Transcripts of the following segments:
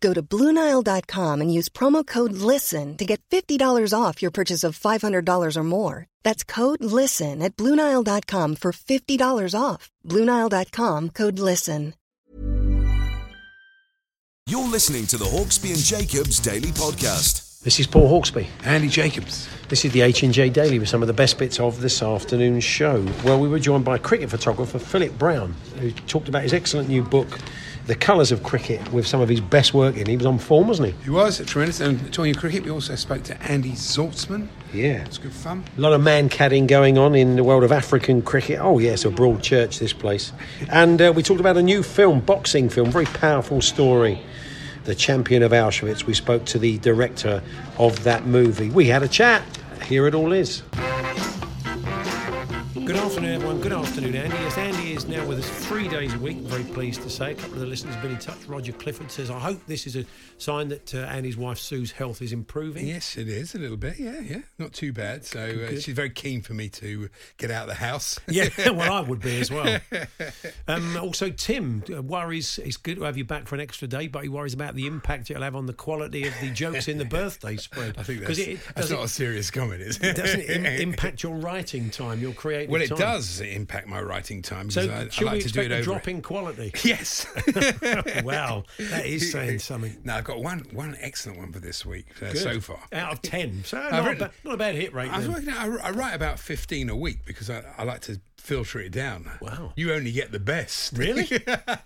Go to BlueNile.com and use promo code LISTEN to get $50 off your purchase of $500 or more. That's code LISTEN at BlueNile.com for $50 off. BlueNile.com code LISTEN. You're listening to the Hawksbee and Jacobs Daily Podcast. This is Paul Hawksbee. Andy Jacobs. This is the H&J Daily with some of the best bits of this afternoon's show. Well, we were joined by cricket photographer Philip Brown, who talked about his excellent new book, The Colours of Cricket, with some of his best work in. He was on form, wasn't he? He was tremendous. And talking cricket, we also spoke to Andy Zaltzman. Yeah. It's good fun. A lot of Mankading going on in the world of African cricket. Oh, yes, a broad church, this place. And uh, we talked about a new film, boxing film, very powerful story. The Champion of Auschwitz. We spoke to the director of that movie. We had a chat. Here it all is. Good afternoon, everyone. Good afternoon, Andy. Yes, Andy now with us three days a week. Very pleased to say. A couple of the listeners have been in touch. Roger Clifford says, I hope this is a sign that uh, Andy's wife Sue's health is improving. Yes, it is a little bit. Yeah, yeah. Not too bad. So uh, she's very keen for me to get out of the house. Yeah, well, I would be as well. Um, also, Tim uh, worries it's good to have you back for an extra day, but he worries about the impact it'll have on the quality of the jokes in the birthday spread. I think that's, it, that's not it, a serious comment, is it? doesn't it im- impact your writing time, your creative well, it time? does impact my writing time So, I, I like to do it a over. drop in quality? Yes. wow, that is saying something. Now I've got one one excellent one for this week uh, so far. Out of 10. So, not, a written- ba- not a bad hit rate. I, was working out, I, I write about 15 a week because I, I like to filter it down. Wow. You only get the best. Really?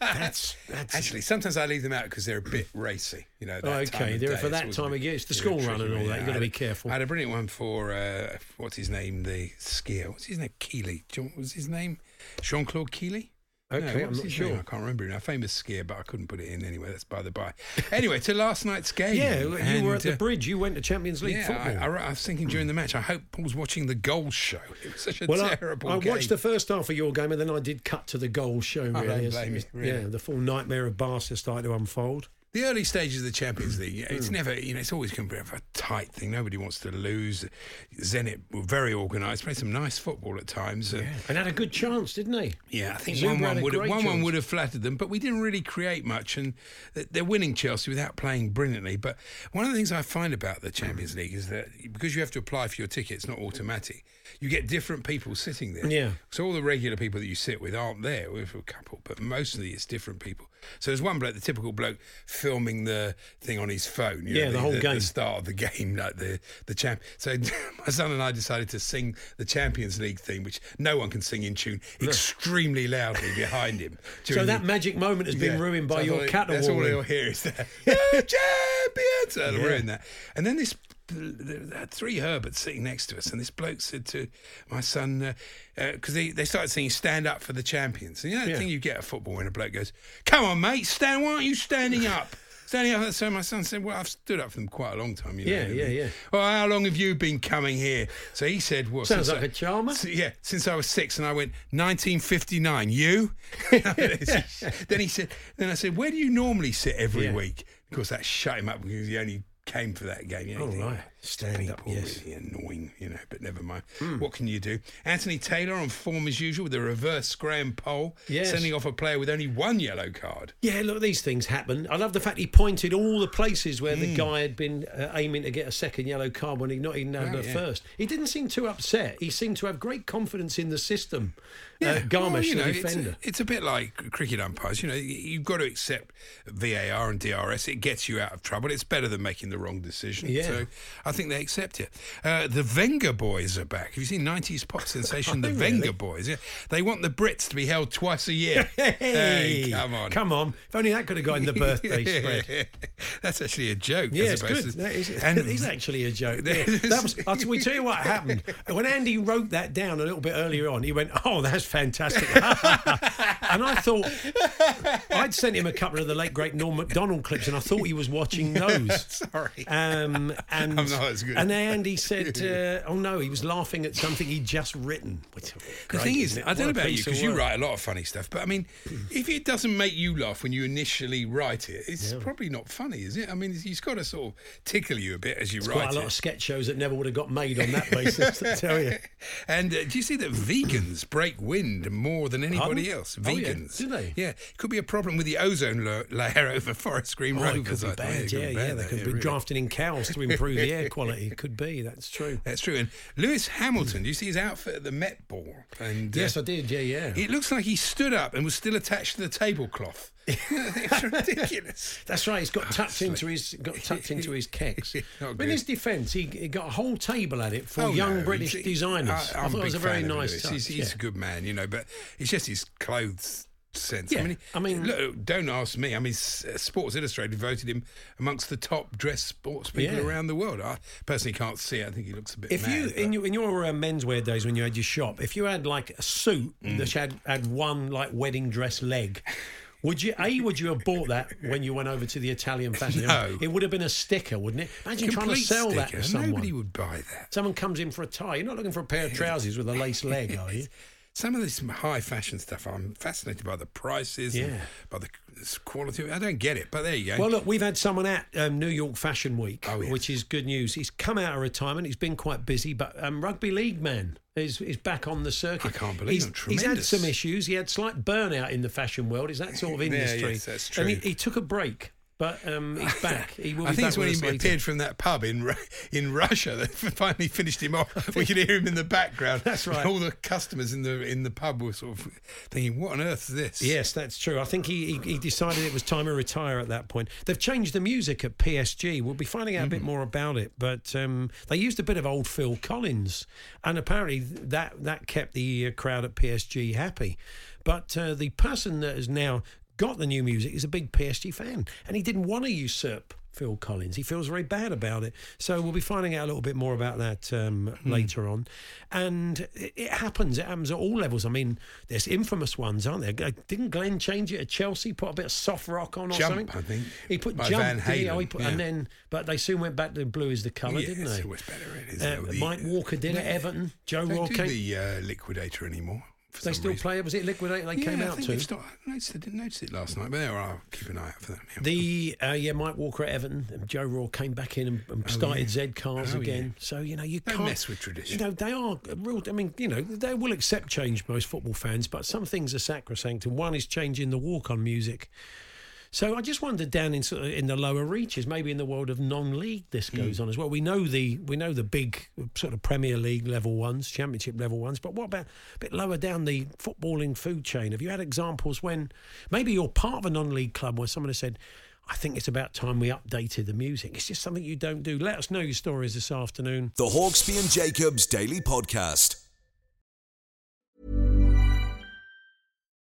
That's, that's Actually, sometimes I leave them out because they're a bit racy. You know. That time Okay, they're for that time of year. It's the school run and all yeah. that. You've got to be careful. I had a brilliant one for uh, what's his name, the skier. What's his name? Killy. What was his name? Jean Claude Killy. Okay, no, I'm not sure. name? I can't remember now. Famous skier, but I couldn't put it in anyway. That's by the by. Anyway, to last night's game. Yeah, you were at the uh, bridge. You went to Champions League yeah, football. I, I, I was thinking during the match. I hope Paul's watching the goals show. It was such a well, I, terrible I game. watched the first half of your game, and then I did cut to the goal show. I Really, blame you, really. Yeah, the full nightmare of Barca started to unfold. The early stages of the Champions League, Hmm. it's never, you know, it's always going to be a tight thing. Nobody wants to lose. Zenit were very organised, played some nice football at times. Uh, And had a good chance, didn't they? yeah, I think one one would have, great one one would have flattered them, but we didn't really create much, and they're winning Chelsea without playing brilliantly. But one of the things I find about the Champions League is that because you have to apply for your ticket, it's not automatic. You get different people sitting there. Yeah. So all the regular people that you sit with aren't there. With a couple, but mostly it's different people. So there's one bloke, the typical bloke, filming the thing on his phone. you Yeah, the whole game. The start of the game, like the the champ. So my son and I decided to sing the Champions League theme, which no one can sing in tune, extremely loudly behind him. So that the- magic moment has been Yeah. ruined by So your cat That's all you'll hear is that champions. That'll Yeah. ruin that. And then this. There had three Herberts sitting next to us, and this bloke said to my son, uh, uh, because they, they started singing "Stand Up for the Champions." And you know the Yeah. thing you get at football when a bloke goes, "Come on, mate, stand! Why aren't you standing up?" Standing up. So my son said, "Well, I've stood up for them quite a long time." You know? Yeah, yeah, yeah. Well, how long have you been coming here? So he said, "Well, Sounds like I- a charmer. S- yeah, since I was six, and I went 1959. You? then he said. Then I said, "Where do you normally sit every Yeah. week?" Of course, that shut him up because he only came for that game. You know, Oh, right. Standing up, yes. Hmm. really annoying, you know. But never mind. What can you do? Anthony Taylor on form as usual with a reverse Graham Poll, Yes. sending off a player with only one yellow card. Yeah, look, these things happen. I love the fact he pointed all the places where Hmm. the guy had been uh, aiming to get a second yellow card when he not even had Oh, the yeah. first. He didn't seem too upset. He seemed to have great confidence in the system. uh, well, you know, the it's, defender. it's a bit like cricket umpires. You know, you've got to accept VAR and DRS. It gets you out of trouble. It's better than making the wrong decision. Yeah. So I think they accept it. Uh, the Vengaboys are back. Have you seen 90s pop sensation, the Vengaboys? Yeah. They want the Brits to be held twice a year. Hey, come on. Come on. If only that could have got in the birthday spread. That's actually a joke. Yeah, as it's good. to- That is, and it is actually a joke. Yeah. That was, I'll, we tell you what happened. When Andy wrote that down a little bit earlier on, he went, Oh, that's fantastic. and I thought, I'd sent him a couple of the late, great Norm MacDonald clips, and I thought he was watching those. Sorry. Um, and, I'm not as good. And Andy said, uh, "Oh no, he was laughing at something he'd just written." Which, The great, thing is, isn't it? I don't know What a about you piece of because you work. write a lot of funny stuff, but I mean, if it doesn't make you laugh when you initially write it, it's probably not funny, is it? I mean, it's got to sort of tickle you a bit as you write quite a lot it. of sketch shows that never would have got made on that basis. I tell you. And uh, do you see that vegans break wind more than anybody Pardon? else? Oh, yeah. Vegans, Do they? Yeah, it could be a problem with the ozone lo- layer over Forest Green Oh, Rovers. it could be I bad. Yeah, be yeah. They could yeah, be really. drafting in cows to improve the air quality. Could be. That's true. That's true. And Lewis Hamilton, do you see his outfit at the Met Ball? And uh, Yes, I did. Yeah, yeah. It looks like he stood up and was still attached to the tablecloth. it's ridiculous. That's right. He's got tucked into his got tucked into his kecks. But in his defence, he, he got a whole table at it for Oh, young no, British designers. I, I, thought it was a very nice touch. He's, he's yeah. a good man, you know, but it's just his clothes sense. Yeah, I mean, I mean- look, don't ask me. I mean, uh, Sports Illustrated voted him amongst the top dressed sports people Yeah. around the world. I personally can't see it. I think he looks a bit If mad. you but- in your in your uh, menswear days when you had your shop, if you had like a suit Mm. that had had one like wedding dress leg. Would you a would you have bought that when you went over to the Italian fashion? No. it would have been a sticker, wouldn't it? Imagine trying to Complete sell that to someone. Nobody would buy that. Someone comes in for a tie. You're not looking for a pair of trousers with a lace leg, are you? Some of this high fashion stuff, I'm fascinated by the prices, Yeah. by the quality. I don't get it, but there you go. Well, look, we've had someone at um, New York Fashion Week, Oh, yes. which is good news. He's come out of retirement. He's been quite busy, but um, rugby league man is, is back on the circuit. I can't believe he's, it. he's had some issues. He had slight burnout in the fashion world. Is that sort of industry? Yeah, yes, that's And he, true. he took a break, but um, he's back. He will I think it's when he later. appeared from that pub in in Russia that finally finished him off. We could hear him in the background. That's right. All the customers in the in the pub were sort of thinking, "What on earth is this?" Yes, that's true. I think he, he, he decided it was time to retire at that point. They've changed the music at PSG. We'll be finding out a bit Mm-hmm. more about it. But um, they used a bit of old Phil Collins, and apparently that that kept the uh, crowd at PSG happy. But uh, the person that has now got the new music is a big PSG fan, and he didn't want to usurp. Phil Collins. He feels very bad about it. So we'll be finding out a little bit more about that um, Hmm. later on. And it, it happens. It happens at all levels. I mean, there's infamous ones, aren't there? Uh, Didn't Glenn change it at Chelsea? Put a bit of soft rock on or Jump, something? I think, He put by jump. Van did he? Oh, he Halen, put, yeah. And then, but they soon went back to blue is the colour, Yeah, didn't they? always better, it is. Uh, The- Mike Walker did at No, Everton. Joe came. the uh, Liquidator anymore. For they still reason. play it. Was it Liquidator they yeah, came I out to? still- I noticed, I didn't notice it last night, but there, I'll keep an eye out for them. yeah. The uh, yeah, Mike Walker at Everton, and Joe Royle came back in and, and started yeah. Z cars Oh, again. So you know you Don't can't mess with tradition. You know they are real. I mean, you know they will accept change, most football fans, but some things are sacrosanct, and one is changing the walk-on music. So I just wondered down in sort of in the lower reaches, maybe in the world of non-league, this Hmm. goes on as well. We know the we know the big sort of Premier League level ones, Championship level ones, but what about a bit lower down the footballing food chain? Have you had examples when maybe you're part of a non-league club where someone has said, "I think it's about time we updated the music." It's just something you don't do. Let us know your stories this afternoon. The Hawksbee and Jacobs Daily Podcast.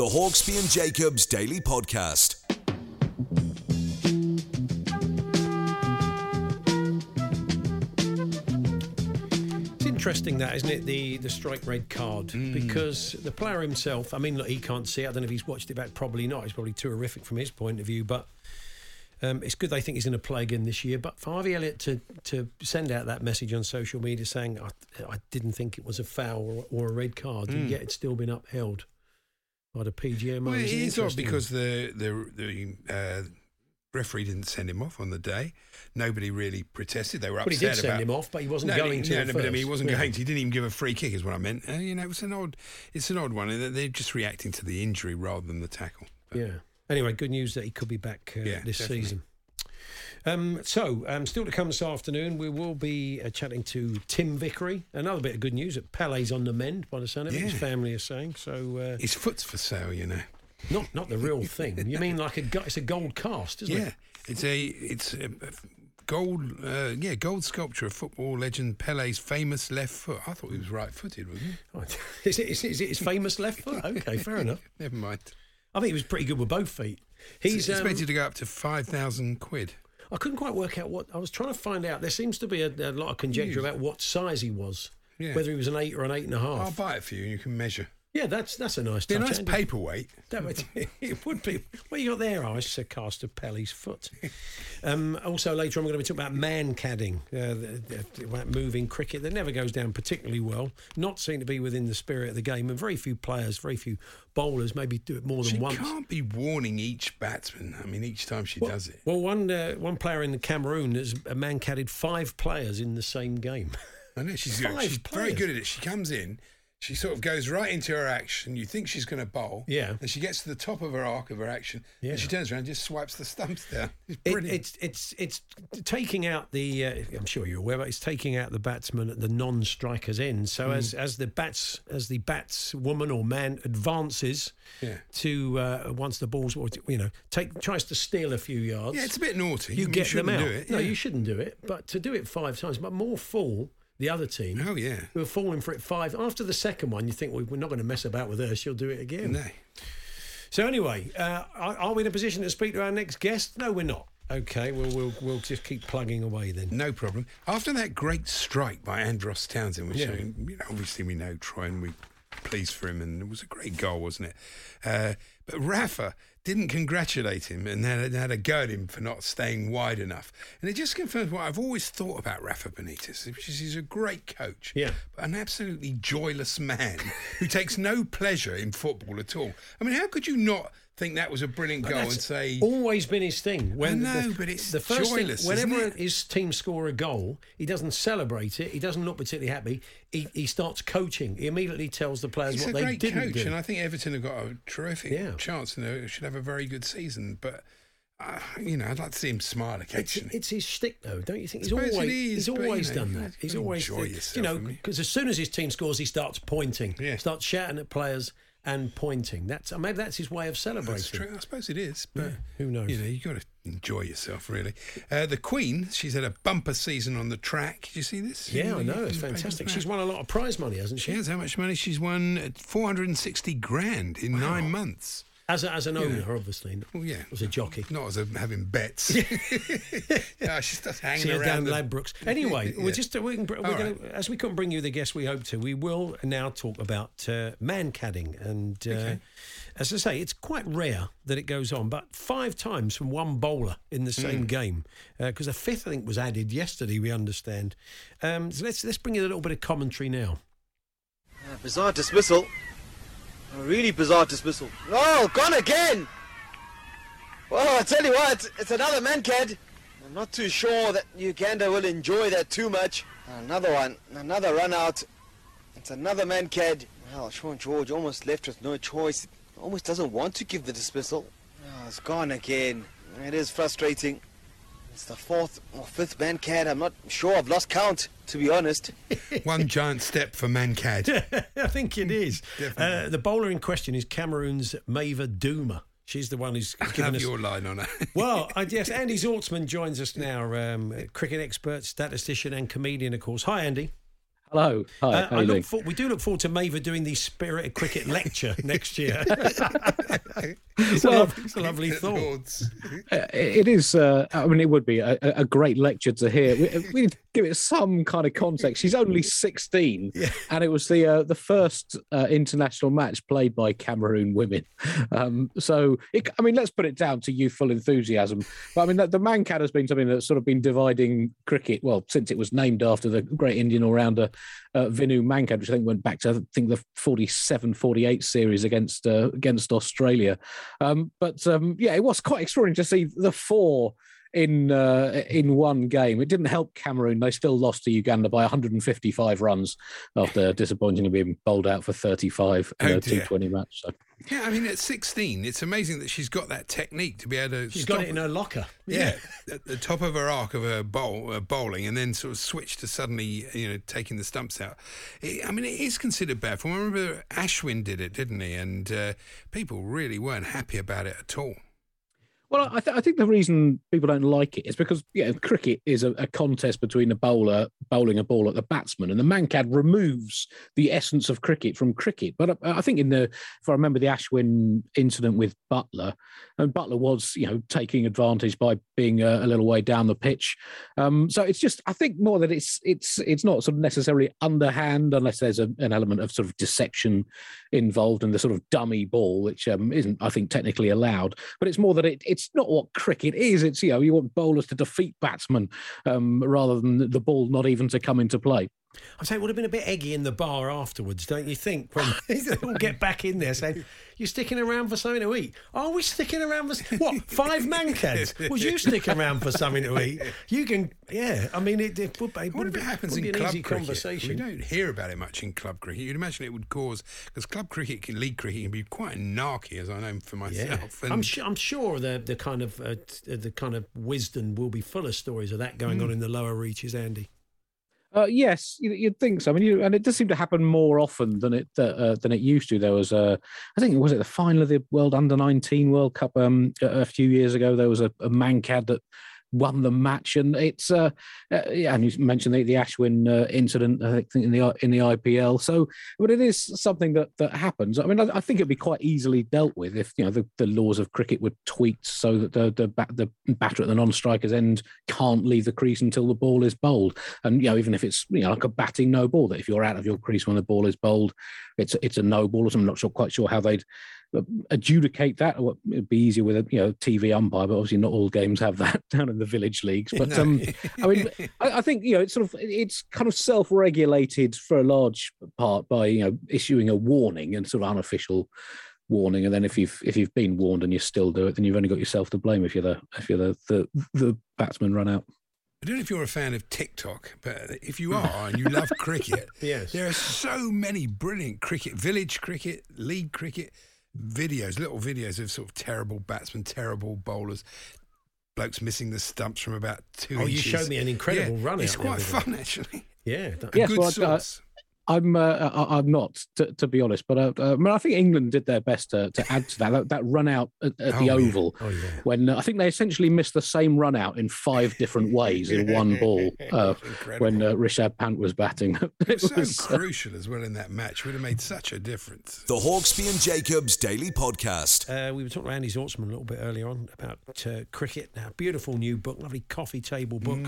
The Hawksbee and Jacobs Daily Podcast. It's interesting that, isn't it? The the strike red card hmm. because the player himself. I mean, look, he can't see. it. I don't know if he's watched it back. Probably not. It's probably too horrific from his point of view. But um, it's good they think he's going to play again this year. But for Harvey Elliott to to send out that message on social media saying I, I didn't think it was a foul or, or a red card, and yet it's still been upheld by the PGMO. Well, It's odd because the the the uh, referee didn't send him off on the day. Nobody really protested. They were But he upset did send about. him off, but he wasn't no, going to. No, no, but I mean, he wasn't Yeah. going to. He didn't even give a free kick, is what I meant. Uh, you know, it's an odd, it's an odd one. They're they're just reacting to the injury rather than the tackle. But Yeah. Anyway, good news that he could be back uh, Yeah, this definitely. season. Um, so, um, still to come this afternoon, we will be uh, chatting to Tim Vickery. Another bit of good news that Pele's on the mend, by the sound of it. His family is saying. So, uh, His foot's for sale, you know. not not the real thing. You mean like a it's a gold cast, isn't Yeah, it? it's a it's a gold uh, yeah gold sculpture of football legend Pele's famous left foot. I thought he was right-footed, wasn't he? Oh, Is it, is, it, is it his famous left foot? Okay, fair enough. Never mind. I think he was pretty good with both feet. He's He's um, expected to go up to five thousand quid. I couldn't quite work out what I was trying to find out. There seems to be a, a lot of conjecture about what size he was, Yeah. whether he was an eight or an eight and a half. I'll buy it for you, and you can measure. Yeah, that's that's a nice Be a touch. nice paperweight. That would, it would be. What you got there? It's a cast of Pelly's foot. Um, also, later on, we're going to be talking about Mankading, uh, the, the, that moving cricket that never goes down particularly well. Not seen to be within the spirit of the game, and very few players, very few bowlers maybe do it more than She once. She can't be warning each batsman. I mean, each time she Well, does it. well, one uh, one player in the Cameroon has a Mankaded five players in the same game. I know she's Five she's very good at it. She comes in, she sort of goes right into her action. You think she's going to bowl, Yeah. and she gets to the top of her arc of her action, Yeah. and she turns around and just swipes the stumps down. It's It, brilliant. it's it's it's taking out the. Uh, I'm sure you're aware, but it's taking out the batsman at the non-strikers end. So Hmm. as as the bats as the bats woman or man advances Yeah. to uh, once the ball's you know take tries to steal a few yards. yeah, it's a bit naughty. you mean, get them shouldn't out. Do it. No, you shouldn't do it. But to do it five times, but more fool the other team. Oh yeah. Who are falling for it five after the second one? You think well, we're not going to mess about with her. She'll do it again. No. So anyway, uh, are, are we in a position to speak to our next guest? No, we're not. Okay, well we'll we'll just keep plugging away then. No problem. After that great strike by Andros Townsend, which Yeah. I mean, you know, obviously we know Troy and we pleased for him, and it was a great goal, wasn't it? Uh, but Rafa didn't congratulate him and had, had a go at him for not staying wide enough. And it just confirms what I've always thought about Rafa Benitez, which is he's a great coach, Yeah. but an absolutely joyless man who takes no pleasure in football at all. I mean, how could you not think that was a brilliant goal and That's say always been his thing. When know, the, but it's the first thing- joyless, whenever isn't it? his team score a goal, he doesn't celebrate it. He doesn't look particularly happy. He, he starts coaching. He immediately tells the players He's what they didn't coach, do. and I think Everton have got a terrific Yeah. chance and they should have a very good season. But uh, you know, I'd like to see him smile It's, occasionally. it's his shtick, though, don't you think? He's always is, he's but, you know, done that. He's always, enjoy you know, because as soon as his team scores, he starts pointing, Yeah. starts shouting at players and pointing. That's maybe that's his way of celebrating. That's true. I suppose it is, but Yeah, who knows? You know, you got to enjoy yourself, really. Uh, the Queen, she's had a bumper season on the track. Did you see this? Yeah, I know. It's fantastic. She's won a lot of prize money, hasn't she? She has how much money? She's won uh, 460 grand in nine months. As, a, as an owner, obviously. not Well, yeah. As a jockey. Not as a, having bets. yeah, she's just hanging See around. down the- Ladbrokes. Anyway, Yeah. we're just uh, we can, we're All gonna, right. as we couldn't bring you the guest we hoped to, we will now talk about uh, Mankading. And uh, as I say, it's quite rare that it goes on, but five times from one bowler in the same game, because a fifth I think was added yesterday. We understand. Um, so let's let's bring you a little bit of commentary now. Bizarre dismissal. A really bizarre dismissal. Oh, gone again! Well, I tell you what, it's another man, Mankad. I'm not too sure that Uganda will enjoy that too much. Another one, another run out. It's another man, Mankad. Well, Sean George almost left with no choice. Almost doesn't want to give the dismissal. Oh, it's gone again. It is frustrating. It's the fourth or fifth Mankad. I'm not sure. I've lost count, to be honest. One giant step for Mankad. I think it is. Uh, the bowler in question is Cameroon's Maeva Douma. She's the one who's given Have us your line on it. Well, I yes, Andy Zaltzman joins us now, um, cricket expert, statistician, and comedian, of course. Hi, Andy. Hello. Hi. Uh, how I you doing? look for, we do look forward to Maeva doing the Spirit of Cricket lecture next year. it's, a lovely, it's a lovely thought. Uh, it is. Uh, I mean, it would be a, a great lecture to hear. We, we need give it some kind of context. She's only sixteen, and it was the uh, the first uh, international match played by Cameroon women. Um, so, it, I mean, let's put it down to youthful enthusiasm. But I mean, the, the Mankad has been something that's sort of been dividing cricket. Well, since it was named after the great Indian all rounder uh, Vinu Mankad, which I think went back to I think the 47-48 series against uh, against Australia. Um, but um, yeah, it was quite extraordinary to see the four in uh, in one game. It didn't help Cameroon; they still lost to Uganda by 155 runs after disappointingly being bowled out for 35 in Oh, a dear. T20 match. So. Yeah, I mean, at 16, it's amazing that she's got that technique to be able to. She's got it in her locker. Yeah, at the top of her arc of her bowl, uh, bowling, and then sort of switch to suddenly, you know, taking the stumps out. It, I mean, it is considered bad form. I remember Ashwin did it, didn't he? And uh, people really weren't happy about it at all. Well, I, th- I think the reason people don't like it is because yeah, cricket is a, a contest between a bowler bowling a ball at the batsman, and the Mankad removes the essence of cricket from cricket. But I, I think in the, if I remember the Ashwin incident with Buttler, and Buttler was you know taking advantage by being a, a little way down the pitch. Um, so it's just I think more that it's it's it's not sort of necessarily underhand unless there's a, an element of sort of deception involved in the sort of dummy ball, which um, isn't I think technically allowed. But it's more that it, it's not what cricket is. It's you know you want bowlers to defeat batsmen um, rather than the ball not even to come into play. I'd say it would have been a bit eggy in the bar afterwards, don't you think? When they all get back in there saying, "You're sticking around for something to eat." Are we sticking around for what? Five Mankads? Was you sticking around for something to eat? You can, yeah. I mean, it, it would. It What if be, it happens in an club easy cricket? conversation. We don't hear about it much in club cricket. You'd imagine it would cause because club cricket, can- league cricket, can be quite narky, as I know for Yeah, myself. And I'm sure. I'm sure the the kind of uh, the kind of wisdom will be full of stories of that going Hmm. on in the lower reaches, Andy. Uh, yes, you- you'd think so. I mean, you, and it does seem to happen more often than it uh, uh, than it used to. There was a, I think was it the final of the World Under Nineteen World Cup um, a, a few years ago. There was a, a Mankad that won the match, and it's uh, uh yeah. And you mentioned the, the Ashwin uh, incident, I think in the in the IPL. So, but it is something that that happens. I mean, I, I think it'd be quite easily dealt with if you know the, the laws of cricket were tweaked so that the the, bat, the batter at the non-striker's end can't leave the crease until the ball is bowled. And you know, even if it's you know like a batting no ball, that if you're out of your crease when the ball is bowled, it's it's a no ball. I'm not sure quite sure how they'd adjudicate that. Or it'd be easier with a you know TV umpire, but obviously not all games have that down in the village leagues. But No. um, I mean, I, I think you know it's sort of it's kind of self-regulated for a large part by you know issuing a warning and sort of unofficial warning and then if you've if you've been warned and you still do it then you've only got yourself to blame if you're the if you're the the, the batsman run out I don't know if you're a fan of TikTok, but if you are and you love cricket, Yes. there are so many brilliant cricket, village cricket, league cricket videos, little videos of sort of terrible batsmen, terrible bowlers, blokes missing the stumps from about two Oh, you inches. showed me an incredible Yeah, run It's out quite other day. fun, actually. Yeah, A Yes, good well, I- source. I'm uh, I, I'm not to, to be honest, but uh, uh, I, mean, I think England did their best to, to add to that that, that run out at, at Oh, the yeah. Oval Oh, yeah. when uh, I think they essentially missed the same run out in five different ways in one ball uh, when uh, Rishabh Pant was batting. it so was uh, crucial as well in that match. Would have made such a difference. The Hawksbee and Jacobs Daily Podcast. Uh, we were talking to Andy Zaltzman a little bit earlier on about uh, cricket. Now, beautiful new book, lovely coffee table book.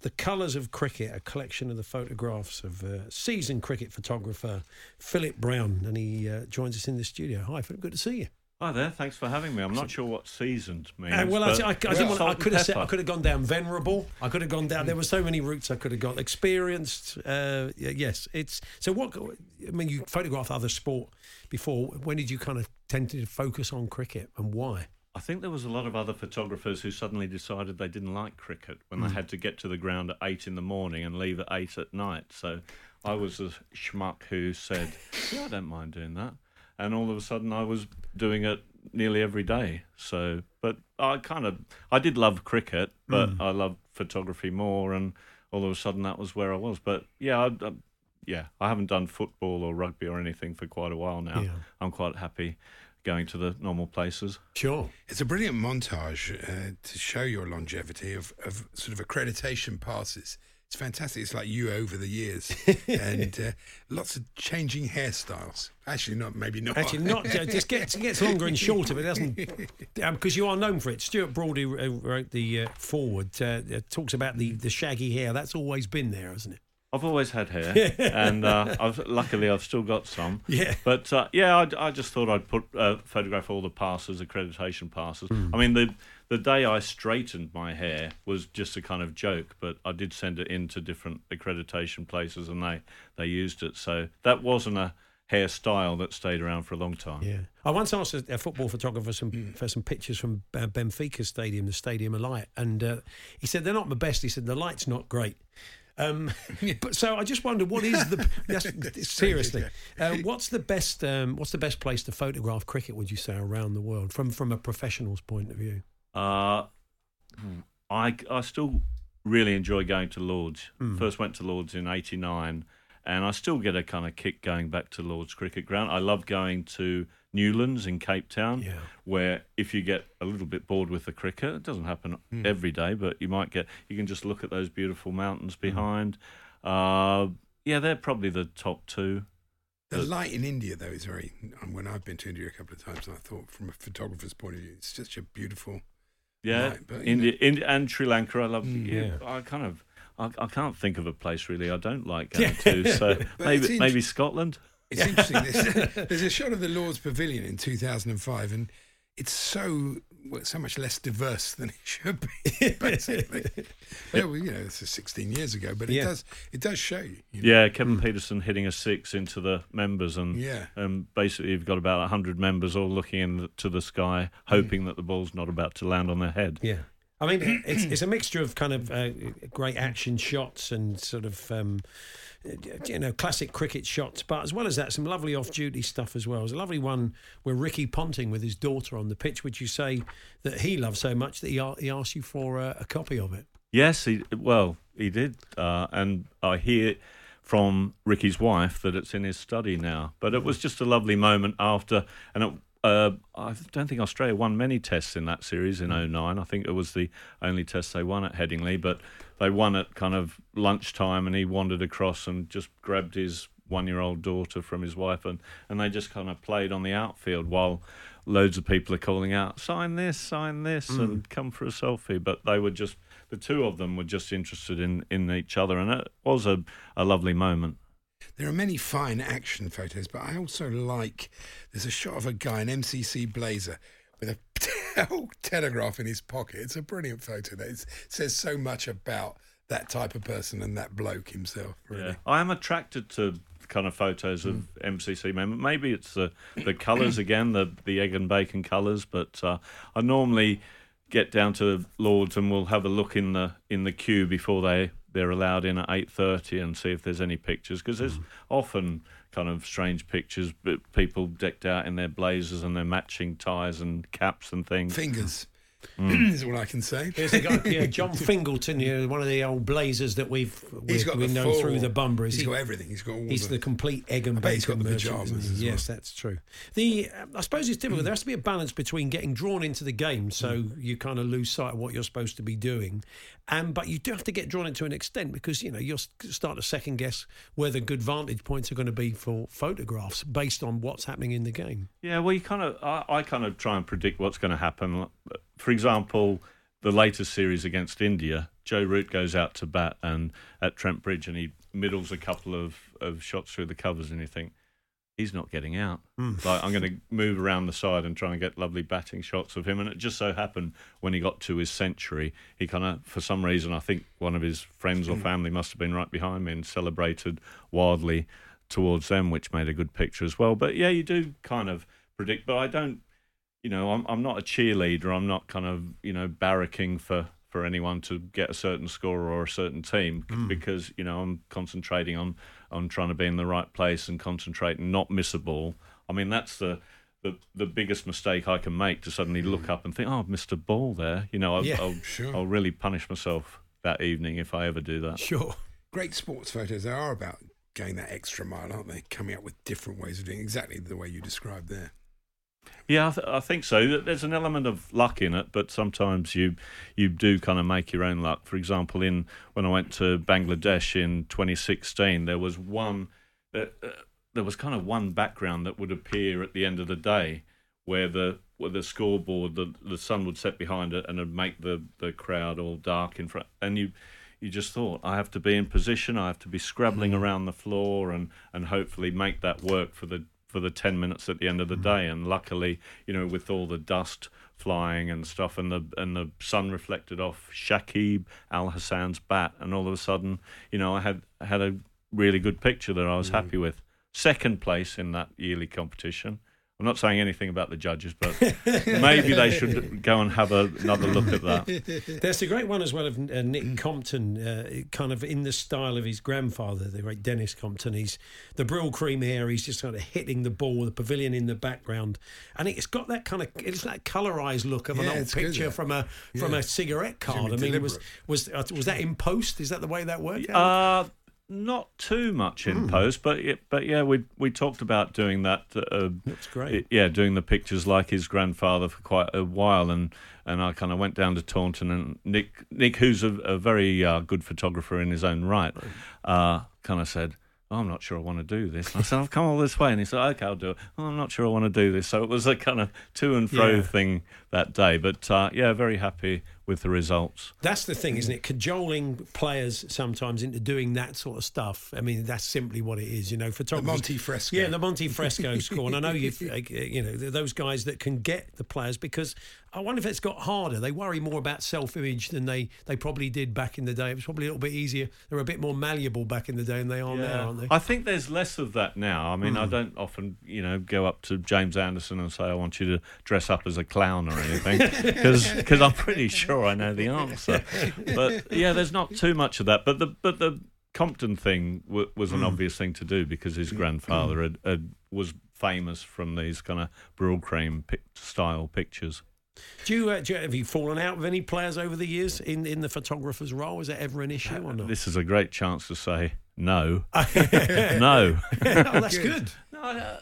The Colours of Cricket, a collection of the photographs of uh, seasoned cricket photographer Philip Brown. And he uh, joins us in the studio. Hi, Philip, good to see you. Hi there. Thanks for having me. I'm not sure what seasoned means. Uh, well, I, I, I, didn't want, salt I could have said, I could have gone down venerable. I could have gone down. There were so many routes I could have got Experienced, uh, yes. It's so. What I mean, you photographed other sport before. When did you kind of tend to focus on cricket and why? I think there was a lot of other photographers who suddenly decided they didn't like cricket when they Mm. had to get to the ground at eight in the morning and leave at eight at night. So I was a schmuck who said, "Yeah, I don't mind doing that," and all of a sudden I was doing it nearly every day. So, but I kind of I did love cricket, but Mm. I loved photography more, and all of a sudden that was where I was. But yeah, I, I, yeah, I haven't done football or rugby or anything for quite a while now. Yeah. I'm quite happy going to the normal places. Sure. It's a brilliant montage uh, to show your longevity of, of sort of accreditation passes. It's fantastic. It's like you over the years, and uh, lots of changing hairstyles. Actually, not maybe not. Actually, not uh, just gets gets longer and shorter, but it doesn't because you are known for it. Stuart Brody uh, wrote the uh, forward uh, uh, talks about the the shaggy hair. That's always been there, hasn't it? I've always had hair, and uh, I've, luckily I've still got some. Yeah. But uh, yeah, I, I just thought I'd put uh, photograph all the passes, accreditation passes. Hmm. I mean, the the day I straightened my hair was just a kind of joke, but I did send it into different accreditation places, and they they used it. So that wasn't a hairstyle that stayed around for a long time. Yeah. I once asked a, football photographer some, Hmm. for some pictures from uh, Benfica Stadium, the Stadium of Light, and uh, he said they're not the best. He said the light's not great. Um, but so I just wonder what is the that's, seriously uh, what's the best um, what's the best place to photograph cricket? Would you say around the world from from a professional's point of view? Uh, I I still really enjoy going to Lords. Mm. First went to Lords in '89, and I still get a kind of kick going back to Lords Cricket Ground. I love going to Newlands in Cape Town, Yeah. where if you get a little bit bored with the cricket, it doesn't happen every day, but you might get you can just look at those beautiful mountains behind. Uh, yeah, they're probably the top two. The light in India, though, is very. um, When I've been to India a couple of times, I thought, from a photographer's point of view, it's such a beautiful. Yeah, Right, but, India, India and Sri Lanka. I love. Mm, yeah, yeah. I kind of. I, I can't think of a place really I don't like going to. So maybe int- maybe Scotland. It's interesting. There's, there's a shot of the Lord's Pavilion in 2005, and it's so well, so much less diverse than it should be. Basically, well, you know, this is 16 years ago, but it Yeah. does it does show you. you know. Yeah, Kevin Pietersen hitting a six into the members, and Yeah. um, basically you've got about hundred members all looking into the sky, hoping that the ball's not about to land on their head. Yeah. I mean, it's, it's a mixture of kind of uh, great action shots and sort of, um, you know, classic cricket shots, but as well as that, some lovely off duty stuff as well. There's a lovely one where Ricky Ponting with his daughter on the pitch, which you say that he loves so much that he, he asked you for a, a copy of it. Yes, he well he did, uh, and I hear from Ricky's wife that it's in his study now. But it was just a lovely moment after, and it, uh, I don't think Australia won many tests in that series in 09. I think it was the only test they won at Headingley, but they won at kind of lunchtime, and he wandered across and just grabbed his one-year-old daughter from his wife, and and they just kind of played on the outfield while. Loads of people are calling out, sign this, sign this, hmm. and come for a selfie. But they were just, the two of them were just interested in, in each other, and it was a, a lovely moment. There are many fine action photos, but I also like. There's a shot of a guy in MCC blazer with a telegraph in his pocket. It's a brilliant photo. That is- says so much about that type of person and that bloke himself. Really. Yeah. I am attracted to kind of photos of MCC members. Maybe it's the, the colours again, the, the egg and bacon colours, but uh, I normally get down to Lords and we'll have a look in the in the queue before they they're allowed in at eight thirty and see if there's any pictures because there's often kind of strange pictures, but people decked out in their blazers and their matching ties and caps and things. Fingers Mm. is all I can say. Here's the guy, yeah, John Fingleton, you know, one of the old blazers that we've He's we, got we know full- through the bumper. Is he's he- got everything. He's got all He's the- the complete egg and I bet he's bacon got the pyjamas isn't he? as Yes, that's true. The uh, I suppose it's difficult. There has to be a balance between getting drawn into the game, so you kind of lose sight of what you're supposed to be doing, and but you do have to get drawn into an extent because you know you're starting to second guess where the good vantage points are going to be for photographs based on what's happening in the game. Yeah, well, you kind of, I, I kind of try and predict what's going to happen. For example, the latest series against India, Joe Root goes out to bat and at Trent Bridge and he middles a couple of, of shots through the covers, and you think he's not getting out. Mm. Like I'm going to move around the side and try and get lovely batting shots of him. And it just so happened when he got to his century, he kind of, for some reason, I think one of his friends or family must have been right behind me and celebrated wildly towards them, which made a good picture as well. But yeah, you do kind of predict, but I don't. You know, I'm I'm not a cheerleader. I'm not kind of you know barracking for for anyone to get a certain score or a certain team Mm. because you know I'm concentrating on on trying to be in the right place and concentrate and not miss a ball. I mean that's the the, the biggest mistake I can make to suddenly look up and think, oh, I've missed a ball there. You know, I'll, Yeah, I'll, sure. I'll really punish myself that evening if I ever do that. Sure. Great sports photos they are about going that extra mile, aren't they? Coming up with different ways of doing exactly the way you described there. Yeah, I, th- I think so. There's an element of luck in it, but sometimes you you do kind of make your own luck. For example, in when I went to Bangladesh in 2016, there was one uh, uh, there was kind of one background that would appear at the end of the day, where the where the scoreboard the the sun would set behind it and it'd make the the crowd all dark in front, and you. You just thought I have to be in position. I have to be scrabbling around the floor and, and hopefully make that work for the for the 10 minutes at the end of the mm-hmm. day. And luckily you know with all the dust flying and stuff and the and the sun reflected off Shakib Al Hasan's bat and all of a sudden you know I had had a really good picture that I was mm. happy with. Second place in that yearly competition I'm not saying anything about the judges but maybe they should go and have a, another look at that There's a great one as well of uh, Nick Compton, uh, kind of in the style of his grandfather, the great Denis Compton. He's the Brylcreem hair. He's just kind of hitting the ball, with the pavilion in the background, and it's got that kind of it's that colorized look of an old it's good, picture from a from Yeah. a cigarette card. I mean, was was uh, was that in post? Is that the way that worked? out? Uh, not too much in Hmm. post, but but yeah, we we talked about doing that. Uh, Looks great. yeah, doing the pictures like his grandfather for quite a while, and and I kind of went down to Taunton, and Nick Nick, who's a, a very uh, good photographer in his own right, uh, kind of said. Oh, I'm not sure I want to do this. And I said, I've come all this way. And he said, okay, I'll do it. Oh, I'm not sure I want to do this. So it was a kind of to and fro Yeah. thing that day. But uh, yeah, very happy with the results. That's the thing, isn't it? Cajoling players sometimes into doing that sort of stuff. I mean, that's simply what it is. You know, photographers. Monte Fresco. Yeah, the Monte Fresco score. And I know you, you know, those guys that can get the players because I wonder if it's got harder. They worry more about self-image than they they probably did back in the day. It was probably a little bit easier. They were a bit more malleable back in the day than they are now, aren't they? I think there's less of that now. I mean, I don't often, you know, go up to James Anderson and say, I want you to dress up as a clown or anything, because I'm pretty sure I know the answer. But yeah, there's not too much of that. But the but the Compton thing w- was an obvious thing to do because his grandfather had, had, was famous from these kind of Brylcreem pic- style pictures. Do you, uh, do you have you fallen out with any players over the years in, in the photographer's role? Is that ever an issue or not? This is a great chance to say no, no. oh, that's good. No, uh,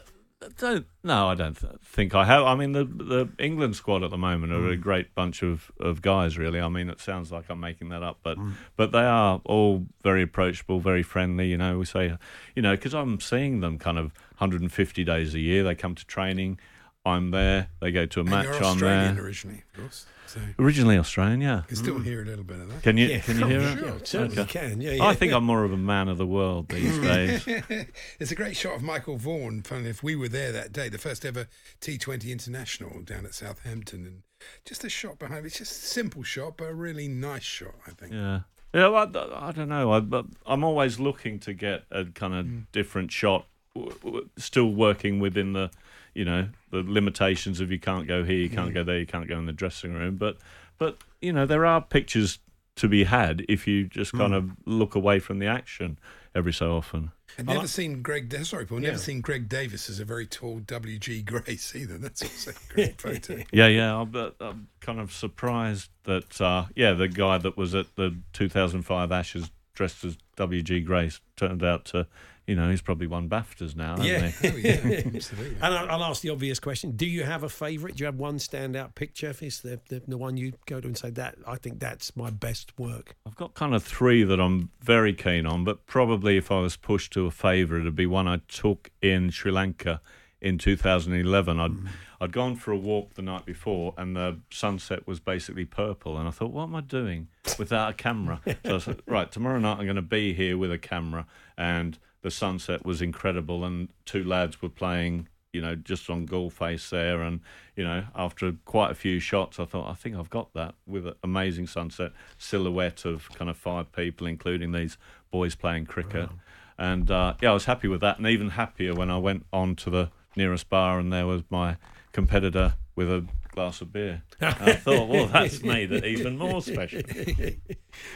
don't. No, I don't th- think I have. I mean, the the England squad at the moment are a mm. great bunch of, of guys. Really, I mean, it sounds like I'm making that up, but mm. but they are all very approachable, very friendly. You know, we say, you know, because I'm seeing them kind of 150 days a year. They come to training. I'm there. They go to a And match. you're I'm there. originally, of course. So Originally Australian, yeah. you can still hear a little bit of that. Can you Yeah, can you oh, hear sure, it? certainly Okay. can. Yeah, yeah. I think I'm more of a man of the world these days. There's a great shot of Michael Vaughan. Funnily, if we were there that day, the first ever T20 International down at Southampton, and just a shot behind. It's just a simple shot, but a really nice shot. I think. Yeah. Yeah, well, I, I don't know. I, but I'm always looking to get a kind of mm. different shot, w- w- still working within the, you know, the limitations of you can't go here, you can't go there, you can't go in the dressing room. But, but you know, there are pictures to be had if you just kind of look away from the action every so often. I've never seen Greg. Sorry, Paul. Never seen Greg Davies as a very tall W.G. Grace either. That's also a great photo. Yeah, yeah. I'm, I'm kind of surprised that, uh, yeah, the guy that was at the 2005 Ashes dressed as W.G. Grace turned out to, you know, he's probably won BAFTAs now, hasn't Yeah. he? Oh yeah, absolutely. And I'll, ask the obvious question: Do you have a favourite? Do you have one standout picture? It's the, the the one you go to and say that I think that's my best work. I've got kind of three that I'm very keen on, but probably if I was pushed to a favourite, it'd be one I took in Sri Lanka in 2011. I'd mm. I'd gone for a walk the night before, and the sunset was basically purple, and I thought, what am I doing without a camera? so I said, right, tomorrow night I'm going to be here with a camera, and the sunset was incredible, and two lads were playing. You know, just on Galle Face there, and you know, after quite a few shots, I thought, I think I've got that with an amazing sunset silhouette of kind of five people, including these boys playing cricket. Wow. And uh, yeah, I was happy with that, and even happier when I went on to the nearest bar and there was my competitor with a glass of beer. I thought, well, that's made it even more special. and,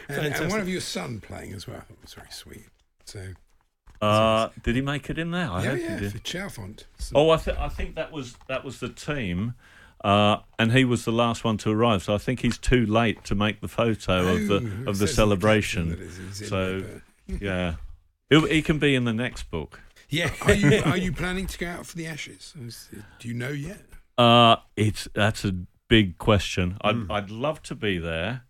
and, one of your son playing as well. It was very sweet. So. Uh, did he make it in there? I yeah, yeah, for Chalfont. So. Oh, I, th- I think that was that was the team, uh, and he was the last one to arrive. So I think he's too late to make the photo oh, of the of the celebration. so yeah, he can be in the next book. Yeah. are you are you planning to go out for the Ashes? Do you know yet? Uh, it's that's a big question. I'd mm. I'd love to be there,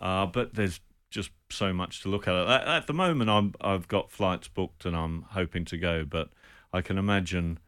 uh, but there's just so much to look at. At, at the moment, I'm I've got flights booked and I'm hoping to go, but I can imagine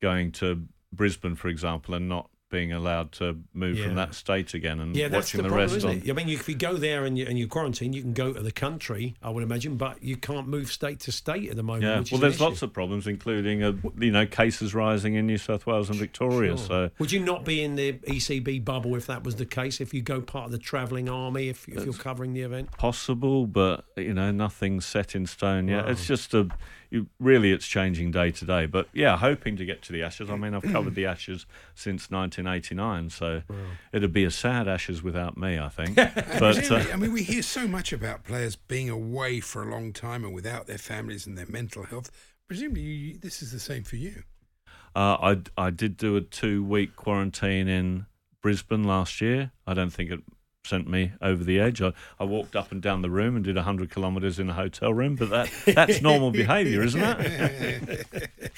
going to Brisbane, for example, and not being allowed to move yeah. from that state again and yeah, watching the, the problem, rest. On... It? I mean, if you go there and you and you quarantine, you can go to the country, I would imagine, but you can't move state to state at the moment. Yeah, well, there's lots of problems, including a, you know cases rising in New South Wales and Victoria. Sure. So, would you not be in the ECB bubble if that was the case? If you go part of the travelling army, if, if you're covering the event, possible, but you know nothing's set in stone yet. Wow. It's just a you, really it's changing day to day. But yeah, hoping to get to the Ashes. I mean, I've covered the Ashes since 1989, so wow. it'd be a sad Ashes without me, I think. but uh, I mean, we hear so much about players being away for a long time and without their families and their mental health. Presumably, you, this is the same for you. Uh, I I did do a two week quarantine in Brisbane last year. I don't think it sent me over the edge. I, I walked up and down the room and did 100 kilometres in a hotel room, but that that's normal behaviour, isn't it?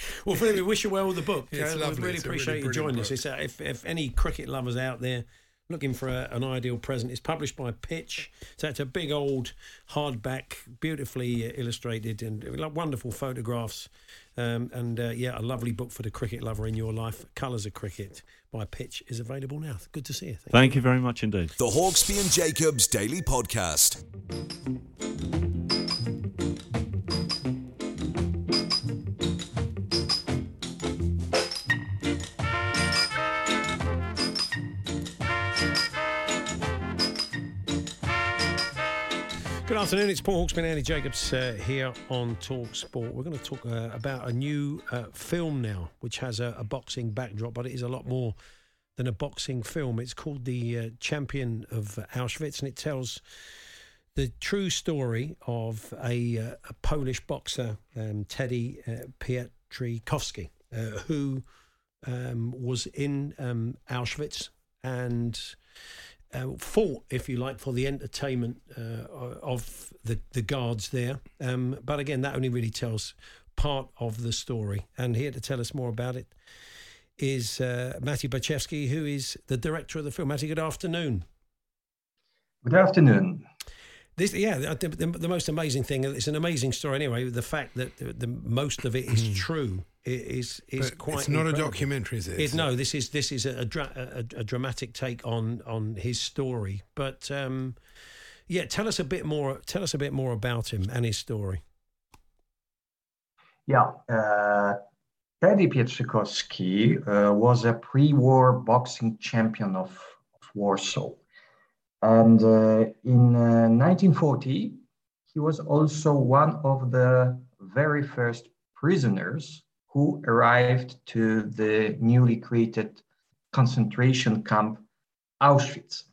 well, Philip, we wish you well with the book. It's uh, lovely. We really it's appreciate really you joining book. us. Uh, if, if any cricket lovers out there looking for a, an ideal present. It's published by Pitch. So it's a big old hardback, beautifully uh, illustrated and wonderful photographs. Um, and uh, yeah, a lovely book for the cricket lover in your life. Colours of Cricket by Pitch is available now. Good to see you. Thank, Thank you. you very much indeed. The Hawksbee and Jacobs Daily Podcast. Afternoon. It's Paul Hawksbee and Andy Jacobs uh, here on Talk Sport. We're going to talk uh, about a new uh, film now, which has a, a, boxing backdrop, but it is a lot more than a boxing film. It's called The uh, Champion of Auschwitz, and it tells the true story of a, uh, a Polish boxer, um, Teddy uh, Pietrzykowski, who um, was in um, Auschwitz and uh, fought, if you like, for the entertainment uh, of the, the guards there. Um, but again, that only really tells part of the story. And here to tell us more about it is uh, Matty Barczewski, who is the director of the film. Matty, good afternoon. Good afternoon. This, yeah, the, the, the, most amazing thing. It's an amazing story, anyway. The fact that the, the most of it is hmm. true is is but quite. It's not incredible. a documentary, is it? it no, this is this is a, dra- a, a, dramatic take on on his story. But um, yeah, tell us a bit more. Tell us a bit more about him and his story. Yeah, uh, Teddy Pietrzykowski uh, was a pre-war boxing champion of, of Warsaw. And uh, in 1940, uh, he was also one of the very first prisoners who arrived to the newly created concentration camp Auschwitz.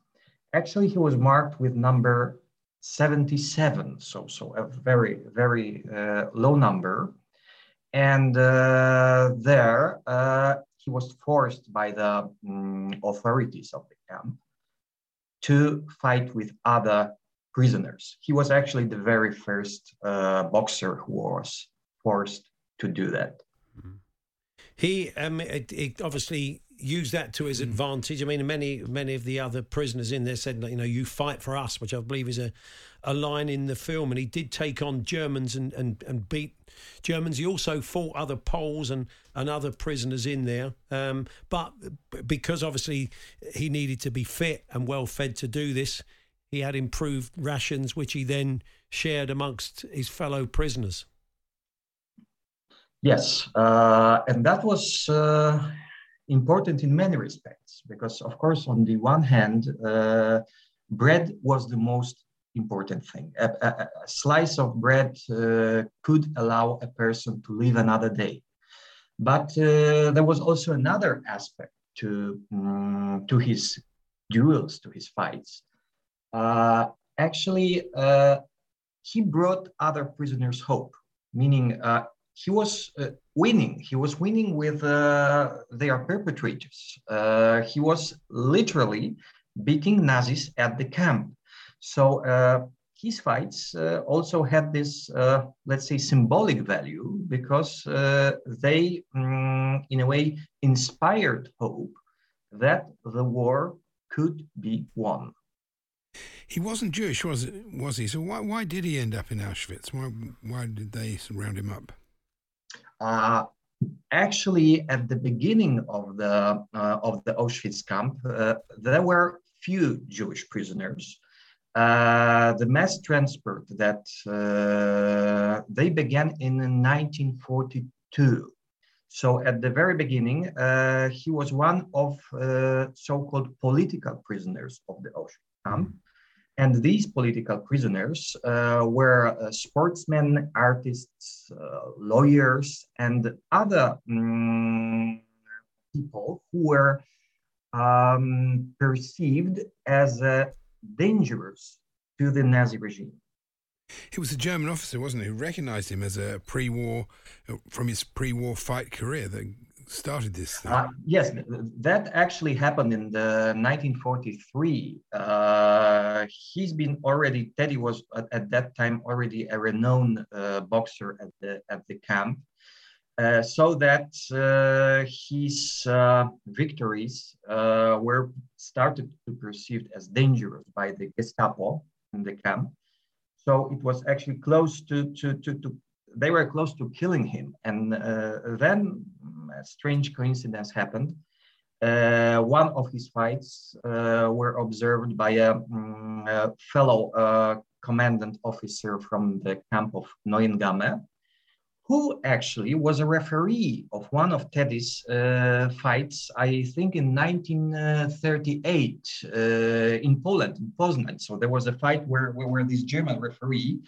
Actually, he was marked with number 77, so, so a very, very uh, low number. And uh, there, uh, he was forced by the um, authorities of the camp to fight with other prisoners. He was actually the very first uh, boxer who was forced to do that. He, um, obviously used that to his mm. advantage. I mean, many many of the other prisoners in there said, you know, you fight for us, which I believe is a, a line in the film. And he did take on Germans and, and, and beat Germans. He also fought other Poles and, and other prisoners in there. Um, but because obviously he needed to be fit and well fed to do this, he had improved rations, which he then shared amongst his fellow prisoners. Yes, uh, and that was uh, important in many respects because, of course, on the one hand, uh, bread was the most important thing. A, a, a slice of bread uh, could allow a person to live another day. But uh, there was also another aspect to, um, to his duels, to his fights. Uh, actually, he brought other prisoners hope, meaning he was uh, winning. He was winning with uh, their perpetrators. Uh, he was literally beating Nazis at the camp. So uh, his fights uh, also had this, uh, let's say, symbolic value because they, um, in a way, inspired hope that the war could be won. He wasn't Jewish, was? Was he? So why why did he end up in Auschwitz? Why why did they round him up? Uh, actually, at the beginning of the uh, of the Auschwitz camp, uh, there were few Jewish prisoners. The mass transport that they began in 1942. So at the very beginning, he was one of so-called political prisoners of the Auschwitz camp. And these political prisoners uh, were uh, sportsmen, artists, uh, lawyers, and other um, people who were um, perceived as uh, dangerous to the Nazi regime. He was a German officer, wasn't he, who recognized him as a pre war, uh, from his pre war fight career that started this? Uh, yes, that actually happened in the 1943. Uh, he's been already Teddy was at, at, that time already a renowned uh, boxer at the at the camp. Uh, so that uh, his uh, victories were started to perceived as dangerous by the Gestapo in the camp. So it was actually close to, to, to, to they were close to killing him. And uh, then a strange coincidence happened. Uh, one of his fights uh, were observed by a, um, a fellow uh, commandant officer from the camp of Neuengamme, who actually was a referee of one of Teddy's uh, fights, I think in 1938 uh, in Poland, in Poznan. So there was a fight where, where, where this German referee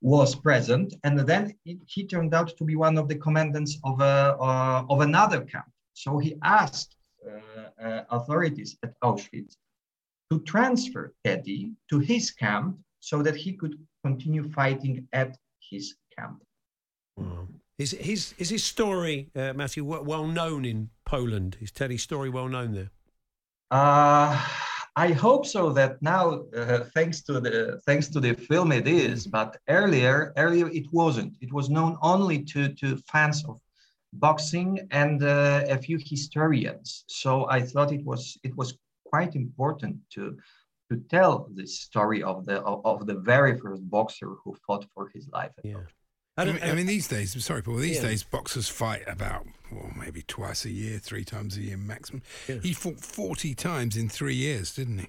was present, and then it, he turned out to be one of the commandants of, a, uh, of another camp. So he asked uh, uh, authorities at Auschwitz to transfer Teddy to his camp so that he could continue fighting at his camp. Wow. Is his is his story, uh, Matthew, well known in Poland? Is Teddy's story well known there? Uh, I hope so that now, uh, thanks to the thanks to the film, it is. But earlier, earlier it wasn't. It was known only to to fans of boxing and uh, a few historians. So I thought it was it was quite important to to tell this story of the of, of the very first boxer who fought for his life. Yeah. I, mean, I mean, these days, I'm sorry, Paul, these yeah. days boxers fight about, well, maybe twice a year, three times a year maximum. Yeah. He fought 40 times in three years, didn't he?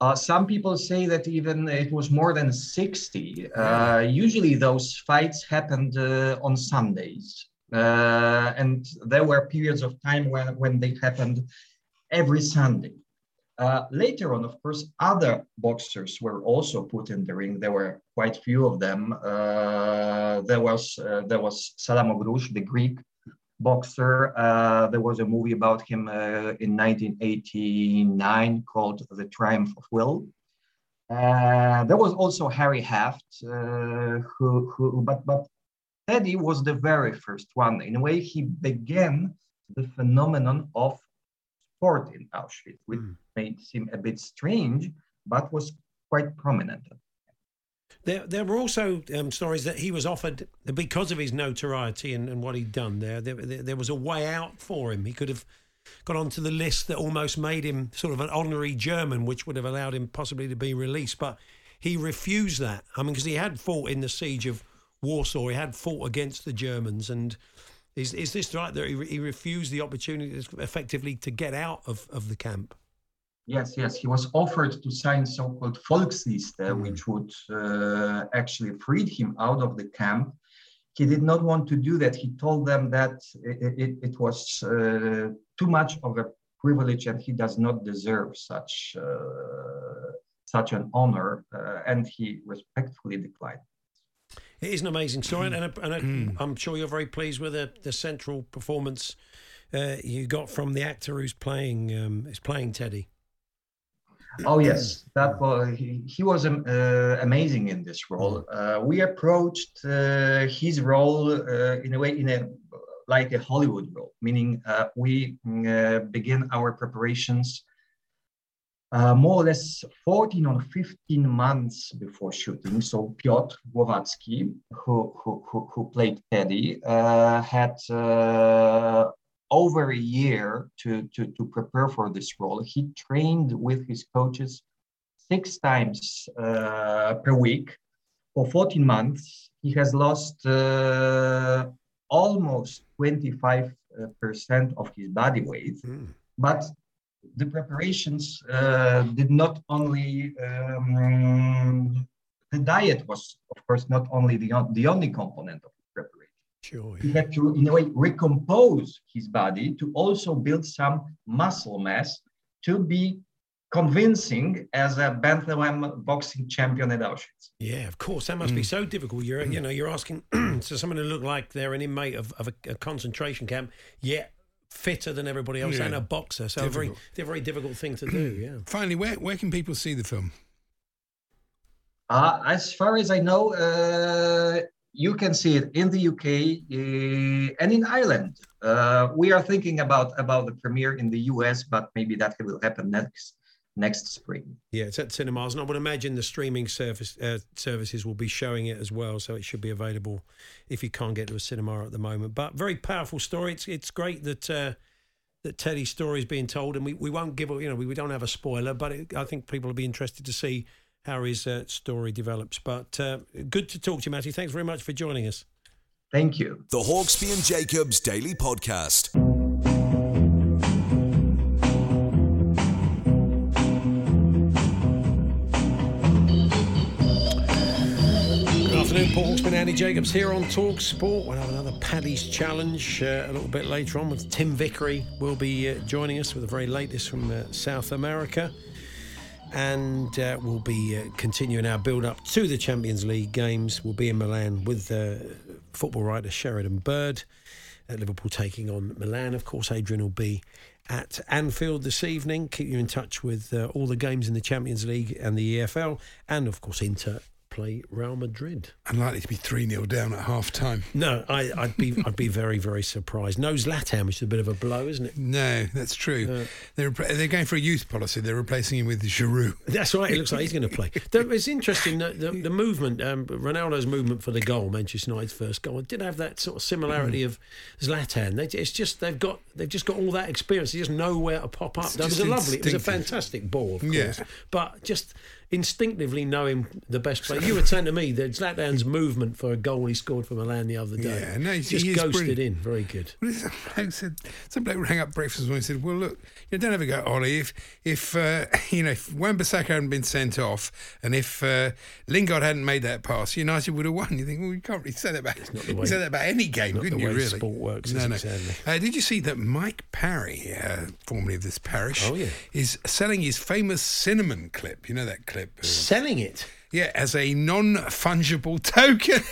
Uh, some people say that even it was more than 60. Uh, usually those fights happened uh, on Sundays. Uh, and there were periods of time when, when they happened every Sunday. Uh, later on, of course, other boxers were also put in the ring. There were quite few of them. Uh, there was uh, there was Salamo Arouch, the Greek boxer. Uh, there was a movie about him uh, in 1989 called The Triumph of Will. there was also Harry Heft, who, who but but Teddy was the very first one. In a way, he began the phenomenon of sport in Auschwitz, which mm. may seem a bit strange, but was quite prominent. There, there were also um, stories that he was offered because of his notoriety and, and what he'd done. There, there, there was a way out for him. He could have got onto the list that almost made him sort of an honorary German, which would have allowed him possibly to be released. But he refused that. I mean, because he had fought in the siege of Warsaw, he had fought against the Germans, and is is this right that he, he refused the opportunity effectively to get out of, of the camp? Yes, yes. He was offered to sign so-called Volksliste, mm. which would uh, actually freed him out of the camp. he did not want to do that. He told them that it, it, it was uh, too much of a privilege and he does not deserve such uh, such an honor, uh, and he respectfully declined. It is an amazing story, and, and, and Hmm. I'm sure you're very pleased with the, the central performance uh, you got from the actor who's playing um, is playing Teddy. Oh yes, that was he, he was um, uh, amazing in this role. Uh, we approached uh, his role uh, in a way in a like a Hollywood role, meaning uh, we mm, uh, begin our preparations uh, more or less 14 or 15 months before shooting. So Piotr Głowacki, who who who, who played Teddy, uh, had uh, over a year to, to, to prepare for this role. He trained with his coaches six times uh, per week for 14 months. He has lost uh, almost 25% of his body weight. But the preparations uh, did not only, um, the diet was, of course, not only the, the only component of the preparation. Sure. He had to, in a way, recompose his body to also build some muscle mass to be convincing as a bantamweight boxing champion at Auschwitz. Yeah, of course, that must be so difficult. You're, you know, you're asking to someone to look like they're an inmate of, of a, a concentration camp, yet fitter than everybody else Yeah. and a boxer. So a very, Difficult. a very difficult thing to do. Yeah. Finally, where, where can people see the film? Uh, as far as I know, uh, you can see it in the UK uh, and in Ireland. Uh, we are thinking about about the premiere in the US, but maybe that will happen next next spring. Yeah, it's at cinemas, and I would imagine the streaming service uh, services will be showing it as well, so it should be available if you can't get to a cinema at the moment. But very powerful story. It's it's great that uh, that Teddy's story is being told, and we, we won't give you know we, we don't have a spoiler, but it, I think people will be interested to see how his uh, story develops. But uh, good to talk to you, Matty. Thanks very much for joining us. Thank you. The Hawksbee and Jacobs Daily Podcast. Good afternoon, Paul Hawksman, Andy Jacobs here on Talk Sport. We'll have another Paddy's Challenge uh, a little bit later on with Tim Vickery. will be uh, joining us with the very latest from uh, South America. And uh, we'll be uh, continuing our build up to the Champions League games. We'll be in Milan with uh, football writer Sheridan Bird. At Liverpool taking on Milan. Of course, Adrian will be at Anfield this evening. Keep you in touch with uh, all the games in the Champions League and the EFL. And of course, Inter play Real Madrid. Unlikely to be 3 0 down at half time. No, I, I'd be I'd be very very surprised. No Zlatan, which is a bit of a blow, isn't it? No, that's true. they're, they're going for a youth policy. They're replacing him with Giroud. That's right. It looks like he's going to play. It's interesting that the, the movement, um, Ronaldo's movement for the goal, Manchester United's first goal, did have that sort of similarity of Zlatan. They, it's just they've got they've just got all that experience. They just know where to pop up. It's That was a lovely. It was a fantastic ball, of course. Yeah. But just instinctively knowing the best player. You were saying to me that Zlatan's movement for a goal he scored for Milan the other day. Yeah, no, he's- just he ghosted brilliant. in. Very good. Some bloke said some bloke rang up breakfast and said, "Well, look, you don't ever go, Ollie. If if uh, you know if Wan-Bissaka hadn't been sent off, and if uh, Lingard hadn't made that pass, United would have won." You think, well, you can't really say that about the you way- say that about any game, couldn't you? Really, sport works, No, no. Uh, did you see that Mike Parry, uh, formerly of this parish, Oh, yeah. is selling his famous cinnamon clip? You know that clip. Selling it. yeah, as a non fungible token.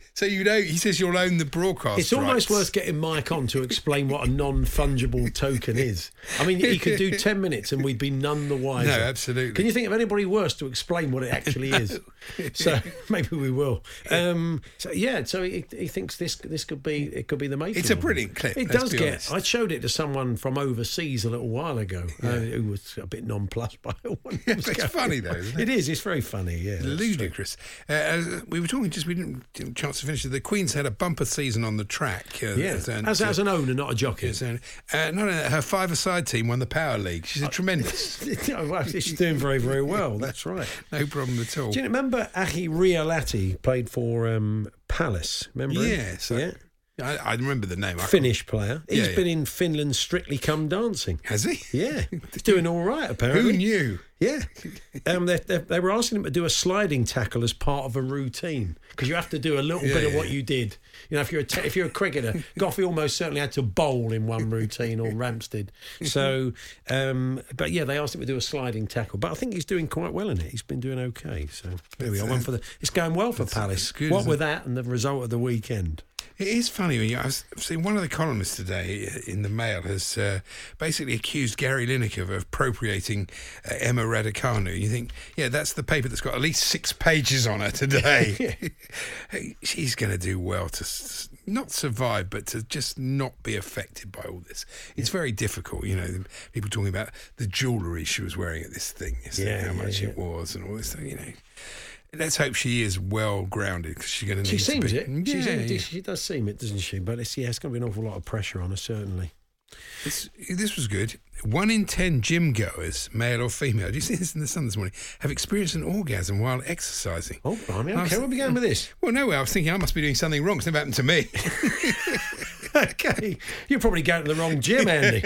so you know, he says you'll own the broadcast. It's almost rights. worth getting Mike on to explain what a non fungible token is. I mean, he could do 10 minutes and we'd be none the wiser. No, absolutely. Can you think of anybody worse to explain what it actually is? So maybe we will. Um, so yeah, so he, he thinks this this could be it could be the making. It's a of it. brilliant clip, It does get. honest. I showed it to someone from overseas a little while ago uh, who was a bit nonplussed by it. It's going. funny though, isn't it? It is. It's very funny. Yeah. ludicrous. Uh, we were talking, just we didn't a chance to finish. The Queen's had a bumper season on the track. Uh, Yeah, and, as, uh, as an owner, not a jockey. uh, not her five-a-side team won the Power League. Uh, She's a tremendous. she's doing very, very well. That's right. no problem at all. Do you remember Aki Riihilahti played for um, Palace? Remember? him? Yes, I- Yeah. I, I remember the name. Finnish player. He's Yeah, yeah. been in Finland Strictly Come Dancing. Has he? Yeah, he's doing all right apparently. Who knew? Yeah, um, they, they, they were asking him to do a sliding tackle as part of a routine because you have to do a little Yeah, bit of what you did. You know, if you're a te- if you're a cricketer, Goughie almost certainly had to bowl in one routine, or Ramps did. So, um, but yeah, they asked him to do a sliding tackle. But I think he's doing quite well in it. He's been doing okay. So there we are. One for the. It's going well for Palace. good, what with that and the result of the weekend. It is funny when you. I've seen one of the columnists today in the Mail has uh, basically accused Gary Lineker of appropriating uh, Emma Raducanu. You think, yeah, that's the paper that's got at least six pages on her today. She's going to do well to s- not survive, but to just not be affected by all this. It's very difficult, you know. People talking about the jewellery she was wearing at this thing, Yeah, how yeah, much yeah. it was, and all this. You know. Let's hope she is well grounded because she's going to need. She seems to it. be. She, Yeah, seems- yeah. she does seem it, doesn't she? But it's yeah, it's going to be an awful lot of pressure on her, certainly. This, this was good. One in ten gym goers, male or female, do you see this in the Sun this morning, have experienced an orgasm while exercising. Oh, blimey, was- okay, where are we going with this? Well, no, way, I was thinking I must be doing something wrong. It's never happened to me. okay, you're probably going to the wrong gym, Andy.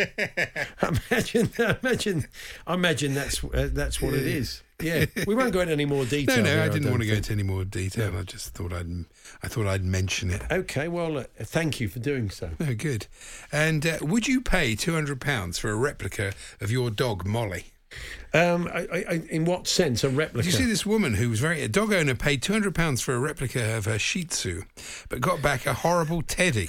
imagine, imagine, I imagine that's uh, that's what it is. Yeah, we won't go into any more detail. no, no, here, I didn't don't want to go into any more detail. I just thought I'd, I thought I'd mention it. Okay, well, uh, thank you for doing so. Oh, good. And uh, would you pay two hundred pounds for a replica of your dog Molly? Um, I, I, I- in what sense a replica? Did you see this woman who was very a dog owner paid two hundred pounds for a replica of her Shih Tzu, but got back a horrible teddy.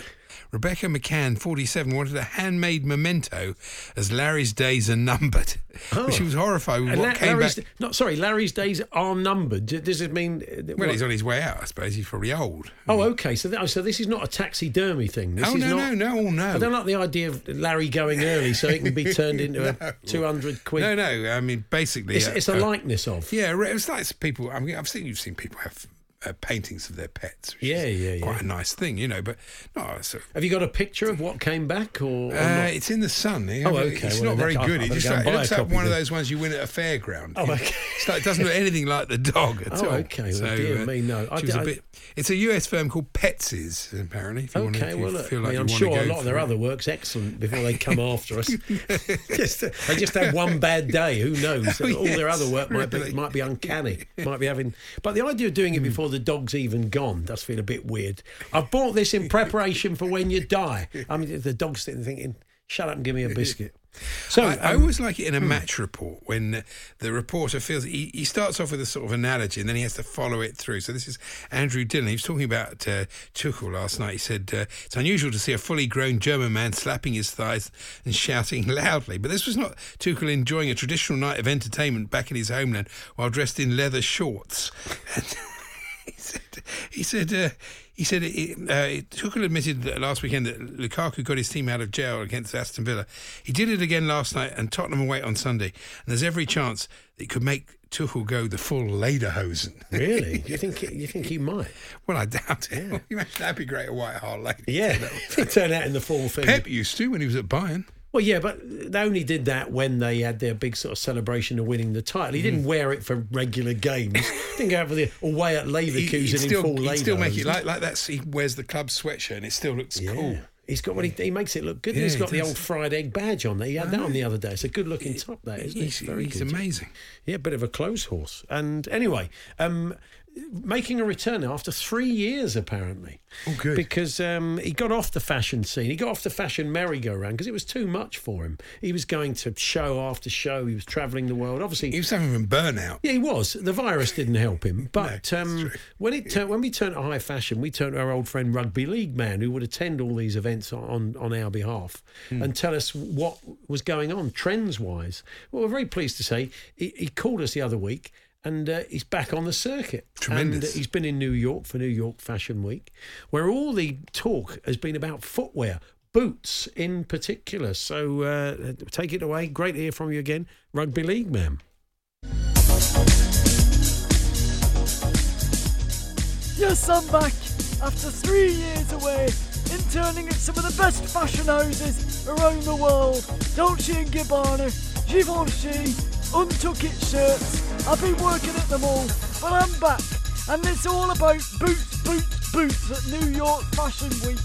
Rebecca McCann, 47, wanted a handmade memento as Larry's days are numbered. But she was horrified with And what La- came Larry's, back. not sorry, Larry's days are numbered. Does it mean? uh, Well, what- he's on his way out, I suppose. He's probably old. Oh, okay. So, th- so this is not a taxidermy thing. This oh, is no, not, no, no, oh, no. I don't like the idea of Larry going early so it can be turned into a two hundred quid. No, no. I mean, basically, It's, uh, it's a uh, likeness of. Yeah, it's like people. I mean, I've seen you've seen people have uh, paintings of their pets. which Yeah, is yeah, yeah. Quite a nice thing, you know. But no, a- Have you got a picture of what came back, or, or uh, it's in the sun. you Oh, okay, It's well, not very I- I good. It just like, it looks like one of those ones you win at a fairground. Oh, okay. Like, it doesn't look anything like the dog at Oh, all. okay. Well, dear me, no. I she was d- a I- bit. It's a US firm called Petsies, apparently. If you want to, Okay, well, look, feel I like mean, I'm want sure a lot of their it. other work's excellent before they come after us. just, they just had one bad day. Who knows? Oh, All their other work might be might be uncanny. Might be having. But the idea of doing it before the dog's even gone does feel a bit weird. I've bought this in preparation for when you die. I mean, the dog's sitting thinking, "Shut up and give me a biscuit." So I, I um, always like it in a match report when the reporter feels he, he starts off with a sort of analogy and then he has to follow it through. So this is Andrew Dillon. He was talking about uh, Tuchel last night. He said uh, it's unusual to see a fully grown German man slapping his thighs and shouting loudly. But this was not Tuchel enjoying a traditional night of entertainment back in his homeland while dressed in leather shorts. He said, he said, uh, he said, uh, Tuchel admitted that last weekend that Lukaku got his team out of jail against Aston Villa. He did it again last night, and Tottenham away on Sunday. And there's every chance that it could make Tuchel go the full Lederhosen. really, you think you think he might? well, I doubt it. Imagine that'd be great, at White Hart Lane. Yeah, he turned out in the full thing. Pep used to when he was at Bayern. Well, yeah, but they only did that when they had their big sort of celebration of winning the title. He Mm. didn't wear it for regular games. didn't go out for the away at He, Leverkusen he'd in still, full he'd still make it like like that. He wears the club sweatshirt, and it still looks Yeah. cool. He's got what he, he makes it look good. Yeah, he's he got the old fried egg badge on there. He had that on the other day. It's a good looking top, that isn't it? He's, Very he's good. amazing. Yeah, a bit of a clothes horse. And anyway, um, making a return after three years, apparently. Oh, good. Because um, he got off the fashion scene. He got off the fashion merry-go-round because it was too much for him. He was going to show after show. He was travelling the world. Obviously, He was having burnout. yeah, he was. The virus didn't help him. But that's um, when it turned, when we turned to high fashion, we turned to our old friend rugby league man who would attend all these events on on our behalf Hmm. and tell us what was going on trends wise. Well, we're very pleased to say he, he called us the other week. And uh, he's back on the circuit. Tremendous. And uh, he's been in New York for New York Fashion Week, where all the talk has been about footwear, boots in particular. So uh, take it away. Great to hear from you again, Rugby League man. Yes, I'm back after three years away, interning at some of the best fashion houses around the world. Dolce and Gabbana, Givenchy, Untuckit shirts. I've been working at them all, but I'm back, and it's all about boots, boots, boots at New York Fashion Week.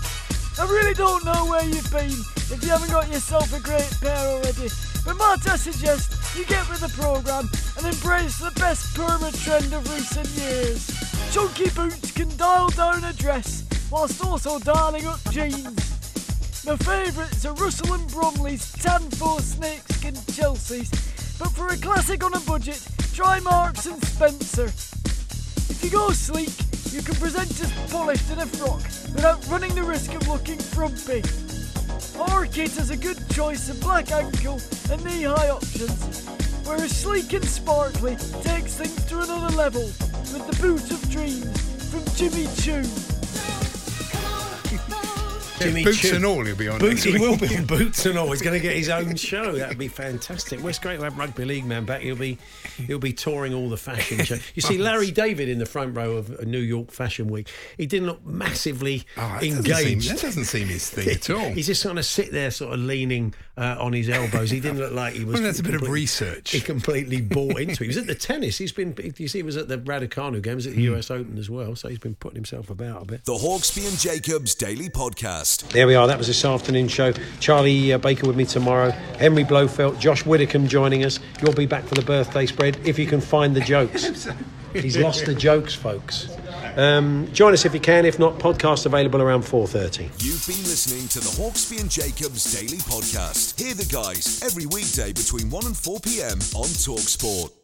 I really don't know where you've been if you haven't got yourself a great pair already. But might suggests you get with the programme and embrace the best perma trend of recent years. Chunky boots can dial down a dress whilst also dialing up jeans. My favourites are Russell and Bromley's Tan 4 Snakeskin Chelsea's. But for a classic on a budget, try Marks and Spencer. If you go sleek, you can present as polished in a frock without running the risk of looking frumpy. Orchid has a good choice of black ankle and knee-high options, whereas sleek and sparkly takes things to another level with the boot of dreams from Jimmy Choo. Jimmy boots Choo. and all, he'll be on. Boots, next he will be on boots and all. He's going to get his own show. That'd be fantastic. Well, it's great to have rugby league man back. He'll be he'll be touring all the fashion shows. You see Larry David in the front row of New York Fashion Week. He didn't look massively Oh, that doesn't engaged. seem- that doesn't seem his thing at all. He's just kind of sit there, sort of leaning uh, on his elbows. He didn't look like he was. Well, that's a bit of research. He completely bought into. it. He was at the tennis. He's been. You see, he was at the Raducanu games at the Hmm. US Open as well. So he's been putting himself about a bit. The Hawksbee and Jacobs Daily Podcast. There we are. That was this afternoon show. Charlie uh, Baker with me tomorrow. Henry Blofeld, Josh Widdicombe joining us. You'll be back for the birthday spread if you can find the jokes. He's lost the jokes, folks. Um, join us if you can. If not, podcast available around 4:30. You've been listening to the Hawksbee and Jacobs Daily Podcast. Hear the guys every weekday between 1 and 4 p.m. on Talksport.